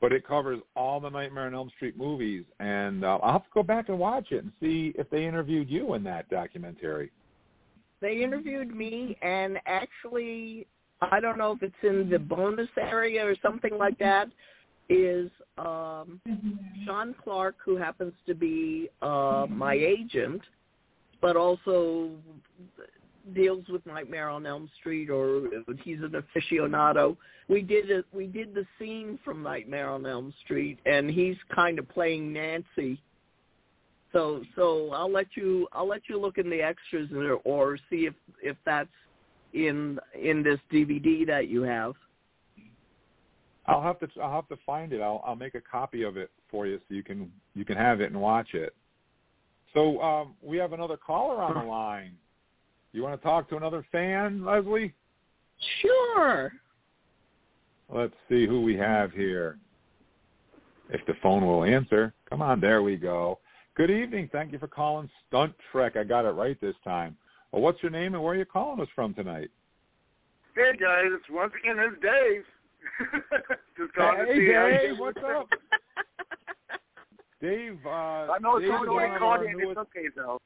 but it covers all the Nightmare on Elm Street movies, and uh, I'll have to go back and watch it and see if they interviewed you in that documentary they interviewed me and actually I don't know if it's in the bonus area or something like that. is um, Sean Clark, who happens to be uh, my agent, but also deals with Nightmare on Elm Street, or he's an aficionado. We did a, we did the scene from Nightmare on Elm Street, and he's kind of playing Nancy. So so I'll let you I'll let you look in the extras or, or see if if that's in in this DVD that you have. I'll have to I'll have to find it. I'll I'll make a copy of it for you so you can you can have it and watch it. So um, we have another caller on the line. You want to talk to another fan, Leslie? Sure. Let's see who we have here. If the phone will answer. Come on, there we go. Good evening. Thank you for calling Stunt Trek. I got it right this time. Well, what's your name and where are you calling us from tonight? Hey guys, it's once again it's Dave. (laughs) Just calling hey, to Dave, what's up? (laughs) Dave, uh, I know it's Dave only one one of call our in. newest- It's okay though.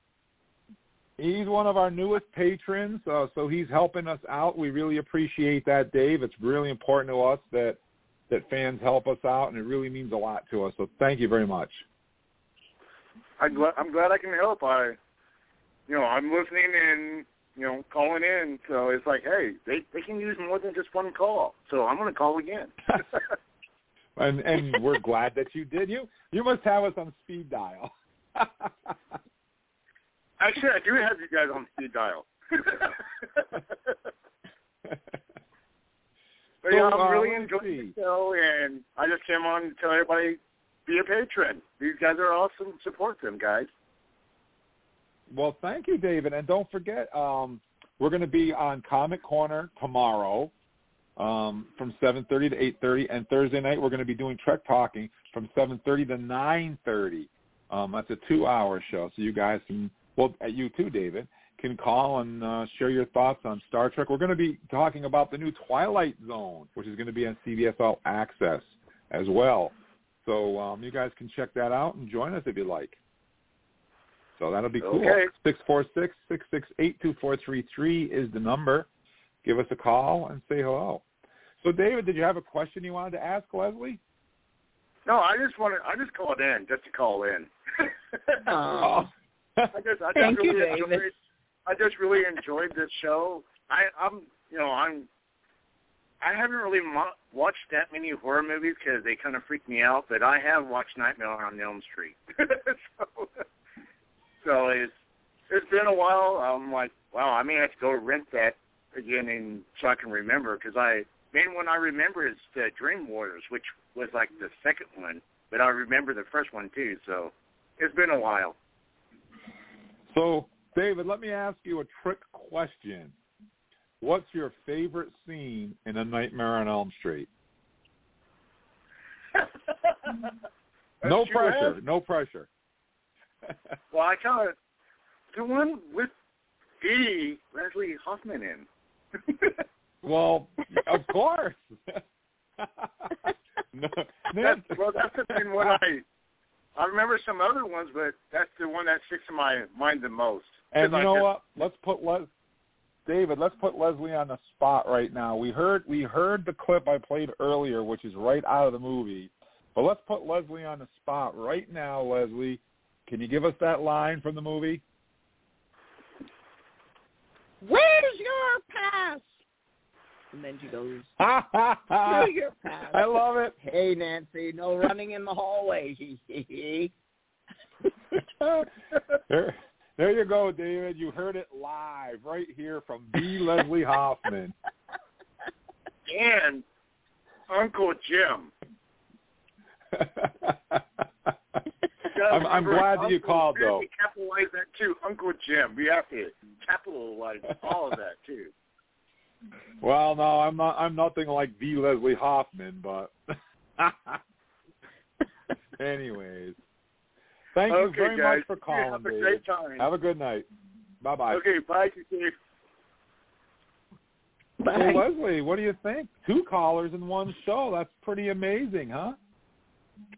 He's one of our newest patrons, uh, so he's helping us out. We really appreciate that, Dave. It's really important to us that that fans help us out, and it really means a lot to us. So thank you very much. I'm glad I'm glad I can help. I, you know, I'm listening and you know calling in. So it's like, hey, they they can use more than just one call. So I'm going to call again. (laughs) And and we're glad that you did. You you must have us on speed dial. (laughs) Actually, I do have you guys on speed dial. (laughs) But So, yeah, uh, I'm really enjoying the show, and I just came on to tell everybody be a patron. These guys are awesome. Support them, guys. Well, thank you, David. And don't forget, um, we're going to be on Comic Corner tomorrow um, from 7.30 to 8.30. And Thursday night, we're going to be doing Trek Talking from 7.30 to 9.30. Um, that's a two-hour show. So you guys can, well, uh, you too, David, can call and uh, share your thoughts on Star Trek. We're going to be talking about the new Twilight Zone, which is going to be on CBS All Access as well. So um, you guys can check that out and join us if you like. So that'll be cool. Okay. Six four six six six eight two four three three is the number. Give us a call and say hello. So, David, did you have a question you wanted to ask Leslie? No, I just wanted. I just called in just to call in. (laughs) Oh. I just, I just Thank you, really David. enjoyed. I just really enjoyed this show. I, I'm, you know, I'm. I haven't really mo- watched that many horror movies because they kind of freak me out. But I have watched Nightmare on Elm Street. (laughs) so, so it's it's been a while. I'm like, wow, I may have to go rent that again, and so I can remember because I main one I remember is the Dream Warriors, which was like the second one, but I remember the first one too. So it's been a while. So, David, let me ask you a trick question. What's your favorite scene in A Nightmare on Elm Street? (laughs) no pressure. No (laughs) pressure. Well, I kind of the one with D. Leslie Hoffman in. (laughs) Well, of course. no, that's, well, that's the thing. What I I remember some other ones, but that's the one that sticks in my mind the most. And you know just- what? Let's put Les- David. Let's put Leslie on the spot right now. We heard we heard the clip I played earlier, which is right out of the movie. But let's put Leslie on the spot right now. Leslie, can you give us that line from the movie? Where's your pass? And then she goes, (laughs) I "Here's your pass." I love it. Hey, Nancy, no running in the hallway. (laughs) (laughs) There, there you go, David. You heard it live right here from the (laughs) Leslie Hoffman. and Uncle Jim. (laughs) I'm, I'm glad that you Uncle, called, we have though. to capitalize that too, Uncle Jim. We have to capitalize all of that too. Well, no, I'm not. I'm nothing like the Leslie Hoffman, but (laughs) anyways, thank you very guys. much for calling, have a David. great time. Have a good night. Bye bye. Okay, bye, Steve. So Leslie, what do you think? Two callers in one show. That's pretty amazing, huh?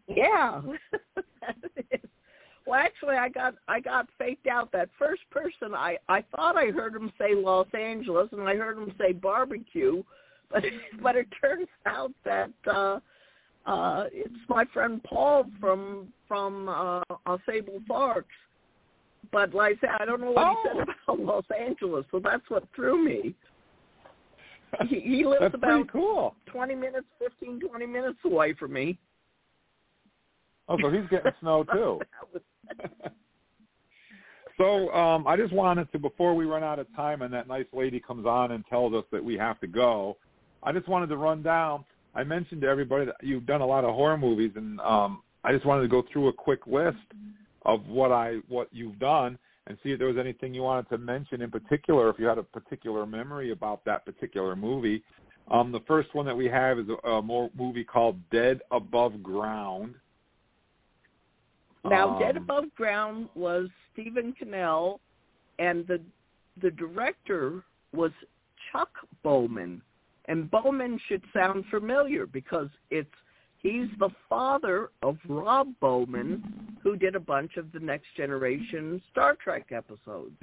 Yeah. (laughs) well, actually, I got I got faked out. That first person, I I thought I heard him say Los Angeles, and I heard him say barbecue, but (laughs) but it turns out that uh uh, it's my friend Paul from from uh, Sable Parks. But like I said, I don't know what oh. he said about (laughs) Los Angeles, so that's what threw me. (laughs) He, he lives that's about cool. 20 minutes, fifteen, twenty minutes away from me. Oh, so he's getting (laughs) snow too. so um, I just wanted to, before we run out of time and that nice lady comes on and tells us that we have to go, I just wanted to run down. I mentioned to everybody that you've done a lot of horror movies, and um, I just wanted to go through a quick list of what I what you've done and see if there was anything you wanted to mention in particular, if you had a particular memory about that particular movie. Um, the first one that we have is a, a more movie called Dead Above Ground. Now, Um, Dead Above Ground was Stephen Cannell, and the the director was Chuck Bowman. And Bowman should sound familiar because it's he's the father of Rob Bowman, who did a bunch of the Next Generation Star Trek episodes.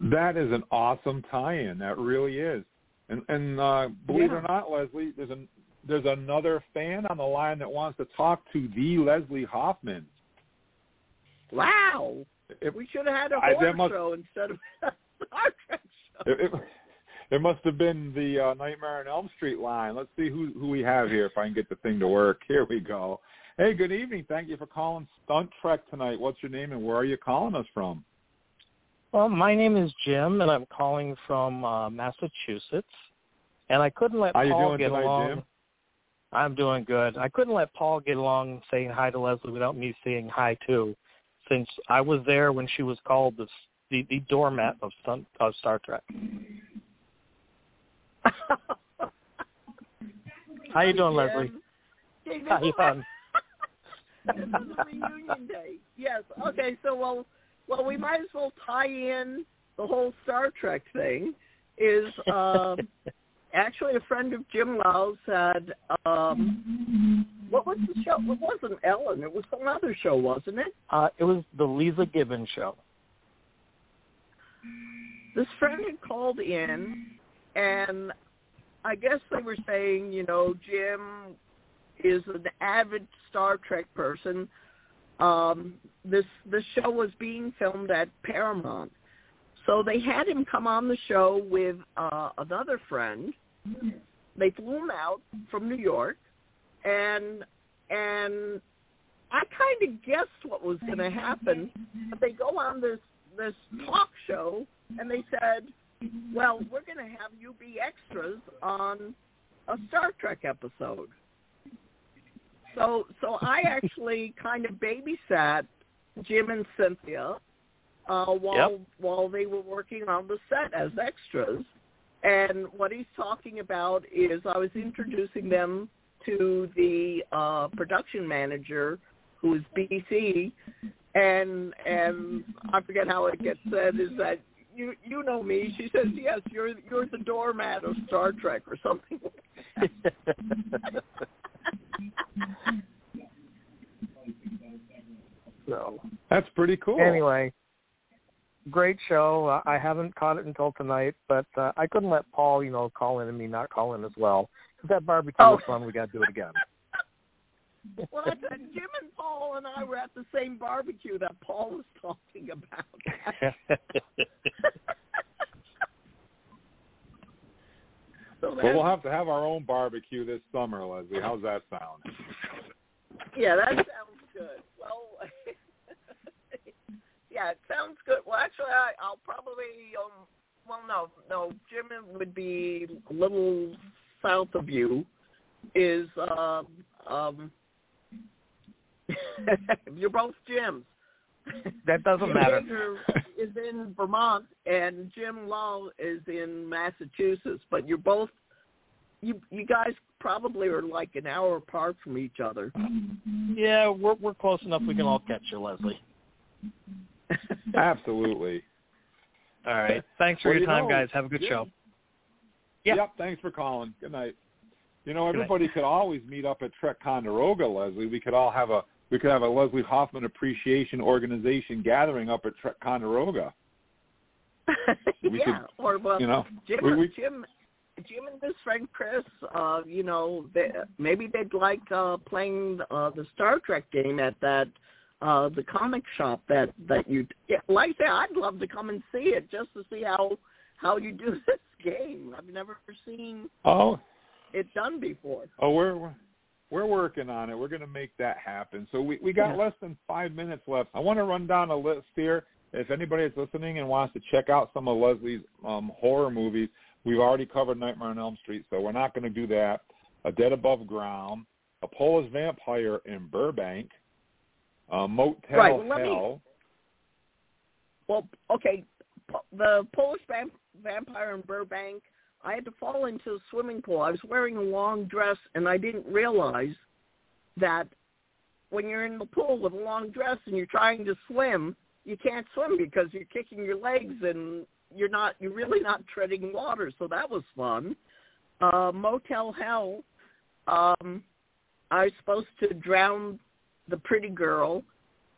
That is an awesome tie-in. That really is. And, and uh, believe it or not, Leslie, there's an there's another fan on the line that wants to talk to the Leslie Hoffman. Wow, If, we should have had a horror must- show instead of (laughs) a Star Trek show. it, it, it must have been the uh, Nightmare on Elm Street line. Let's see who who we have here. If I can get the thing to work. (laughs) Here we go. Hey, good evening. Thank you for calling Stunt Trek tonight. What's your name and where are you calling us from? Well, my name is Jim, and I'm calling from uh, Massachusetts. And I couldn't let How Paul doing get tonight, along. Jim? I'm doing good. I couldn't let Paul get along saying hi to Leslie without me saying hi too, since I was there when she was called the the, the doormat of, Sun, of Star Trek. How you doing, Leslie? How you doing? this is a reunion day. Yes. Okay. So well, well, we might as well tie in the whole Star Trek thing. Is um, (laughs) actually a friend of Jim Lau said, um, what was the show? It wasn't Ellen. It was some other show, wasn't it? Uh, it was the Leeza Gibbons show. This friend had called in, and I guess they were saying, you know, Jim is an avid Star Trek person. Um, this this show was being filmed at Paramount, so they had him come on the show with uh, another friend. They flew him out from New York, and and I kind of guessed what was going to happen. But they go on this this talk show, and they said, "Well, we're going to have you be extras on a Star Trek episode." So so I (laughs) actually kind of babysat Jim and Cynthia uh, while Yep. while they were working on the set as extras. And what he's talking about is I was introducing them to the uh, production manager, who is BC, and and I forget how it gets said. Is that you you know me? She says yes. You're you're the doormat of Star Trek or something. (laughs) so That's pretty cool. Anyway, great show. Uh, I haven't caught it until tonight, but uh, I couldn't let Paul, you know, call in and me not call in as well. 'Cause that barbecue Oh. was fun. We got to do it again. (laughs) (laughs) Well, I said Jim and Paul and I were at the same barbecue that Paul was (laughs) talking about. so Well, we'll have to have our own barbecue this summer, Leslie. How's that sound? yeah, that sounds good. Well, (laughs) yeah, it sounds good. Well, actually, I, I'll probably um. Well, no, no. Jim would be a little south of you. Is um um. (laughs) you're both Jims. (laughs) That doesn't matter. Hager is in Vermont and Jim Law is in Massachusetts, but you're both you you guys probably are like an hour apart from each other. yeah, we're we're close enough. We can all catch you, Leslie. (laughs) Absolutely. All right. Thanks for Well, your you time, know, guys. Have a good yeah. show. Yep. Thanks for calling. Good night. You know, everybody could always meet up at Trekonderoga, Leslie. We could all have a we could have a Leslie Hoffman Appreciation Organization gathering up at Trekonderoga. (laughs) We yeah, could- or well, you know, Jim, we- we- Jim, Jim and his friend Chris, uh, you know, they, maybe they'd like uh, playing uh, the Star Trek game at that uh, the comic shop that that you. Yeah, like I say, I'd love to come and see it just to see how how you do (laughs) this game. I've never seen Oh, it done before. oh, we're we're working on it. We're going to make that happen. So we we got Yeah. less than five minutes left. I want to run down a list here. If anybody is listening and wants to check out some of Leslie's um, horror movies, we've already covered Nightmare on Elm Street, so we're not going to do that. A Dead Above Ground, A Polish Vampire in Burbank, uh, Motel Right, well, let me- Well, okay, the Polish vamp- vampire in Burbank. I had to fall into a swimming pool. I was wearing a long dress, and I didn't realize that when you're in the pool with a long dress and you're trying to swim, you can't swim because you're kicking your legs and you're not you're really not treading water. So that was fun. Uh, Motel Hell. Um, I was supposed to drown the pretty girl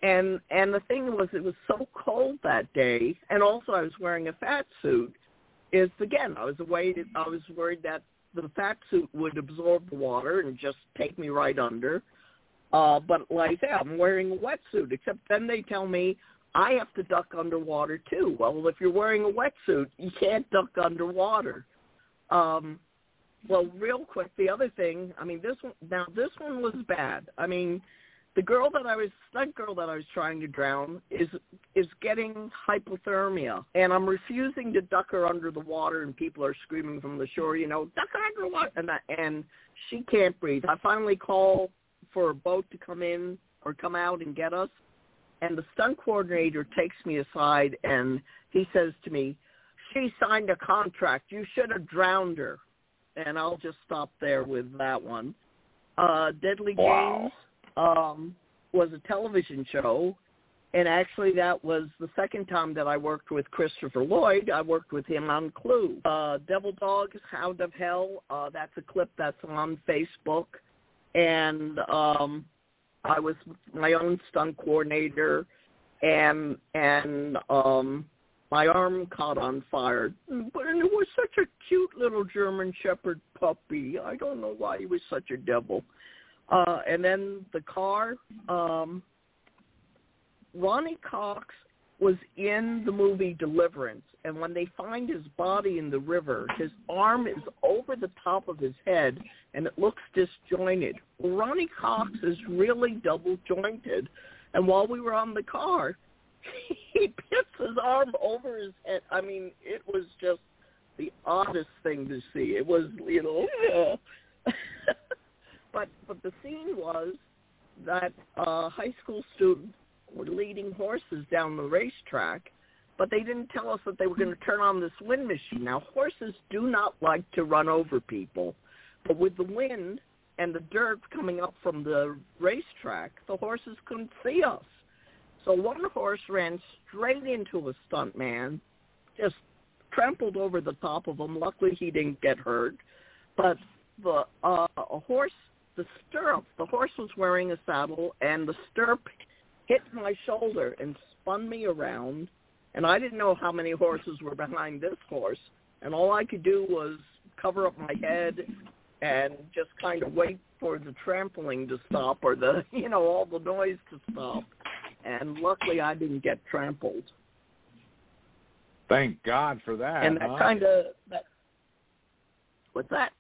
and and the thing was it was so cold that day and also I was wearing a fat suit is again I was worried I was worried that the fat suit would absorb the water and just take me right under. Uh but like I say I'm wearing a wetsuit except then they tell me I have to duck underwater too. Well if you're wearing a wetsuit you can't duck underwater. Um well real quick the other thing I mean this one now this one was bad. I mean the girl that I was that girl that I was trying to drown is is getting hypothermia and I'm refusing to duck her under the water and people are screaming from the shore, you know, duck her under the water and I, and she can't breathe. I finally call for a boat to come in or come out and get us and the stunt coordinator takes me aside and he says to me, She signed a contract. You should have drowned her and I'll just stop there with that one. Uh Deadly Wow. Games um, was a television show, and actually that was the second time that I worked with Christopher Lloyd. I worked with him on Clue. Uh, Devil Dogs, Hound of Hell. Uh, that's a clip that's on Facebook, and um, I was my own stunt coordinator, and and um, my arm caught on fire. But and it was such a cute little German Shepherd puppy. I don't know why he was such a devil. Uh, and then the car, um, Ronny Cox was in the movie Deliverance, and when they find his body in the river, his arm is over the top of his head, and it looks disjointed. Ronny Cox is really double jointed, and while we were on the car, (laughs) he puts his arm over his head. I mean, it was just the oddest thing to see. It was, you know, but but the scene was that uh, high school students were leading horses down the racetrack, but they didn't tell us that they were going to turn on this wind machine. Now horses do not like to run over people, but with the wind and the dirt coming up from the racetrack, the horses couldn't see us. So one horse ran straight into a stunt man, just trampled over the top of him. Luckily, he didn't get hurt. But the uh, a horse, the stirrup, the horse was wearing a saddle, and the stirrup hit my shoulder and spun me around. And I didn't know how many horses were behind this horse, and all I could do was cover up my head and just kind of wait for the trampling to stop or the (laughs) you know all the noise to stop. And luckily, I didn't get trampled. Thank God for that. and that huh? kind of that. What's that?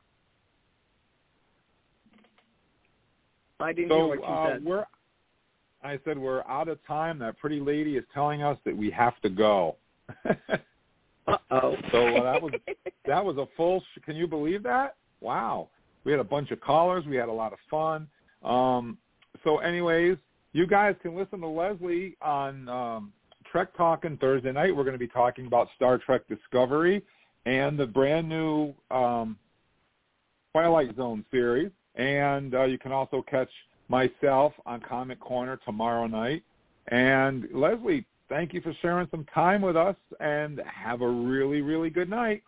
I didn't hear So what you uh, said. we're. I said we're out of time. That pretty lady is telling us that we have to go. (laughs) Uh-oh. So uh, that was that was a full. Sh- can you believe that? Wow. We had a bunch of callers. We had a lot of fun. Um, so, anyways, you guys can listen to Leslie on um, Trek Talking Thursday night. We're going to be talking about Star Trek Discovery and the brand new um, Twilight Zone series. And uh, you can also catch myself on Comic Corner tomorrow night. And Leslie, thank you for sharing some time with us and have a really, really good night.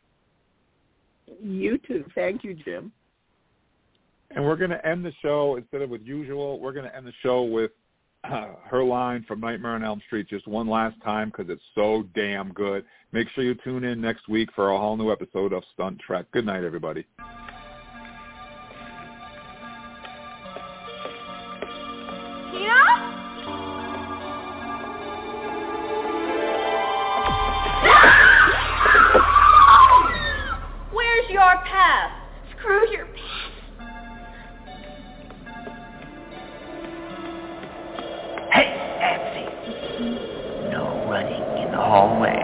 You too. Thank you, Jim. And we're going to end the show instead of with usual. We're going to end the show with (clears throat) her line from Nightmare on Elm Street just one last time because it's so damn good. Make sure you tune in next week for a whole new episode of Stunt Trek. Good night, everybody. Your? Screw your pass. Hey, Patsy. No running in the hallway.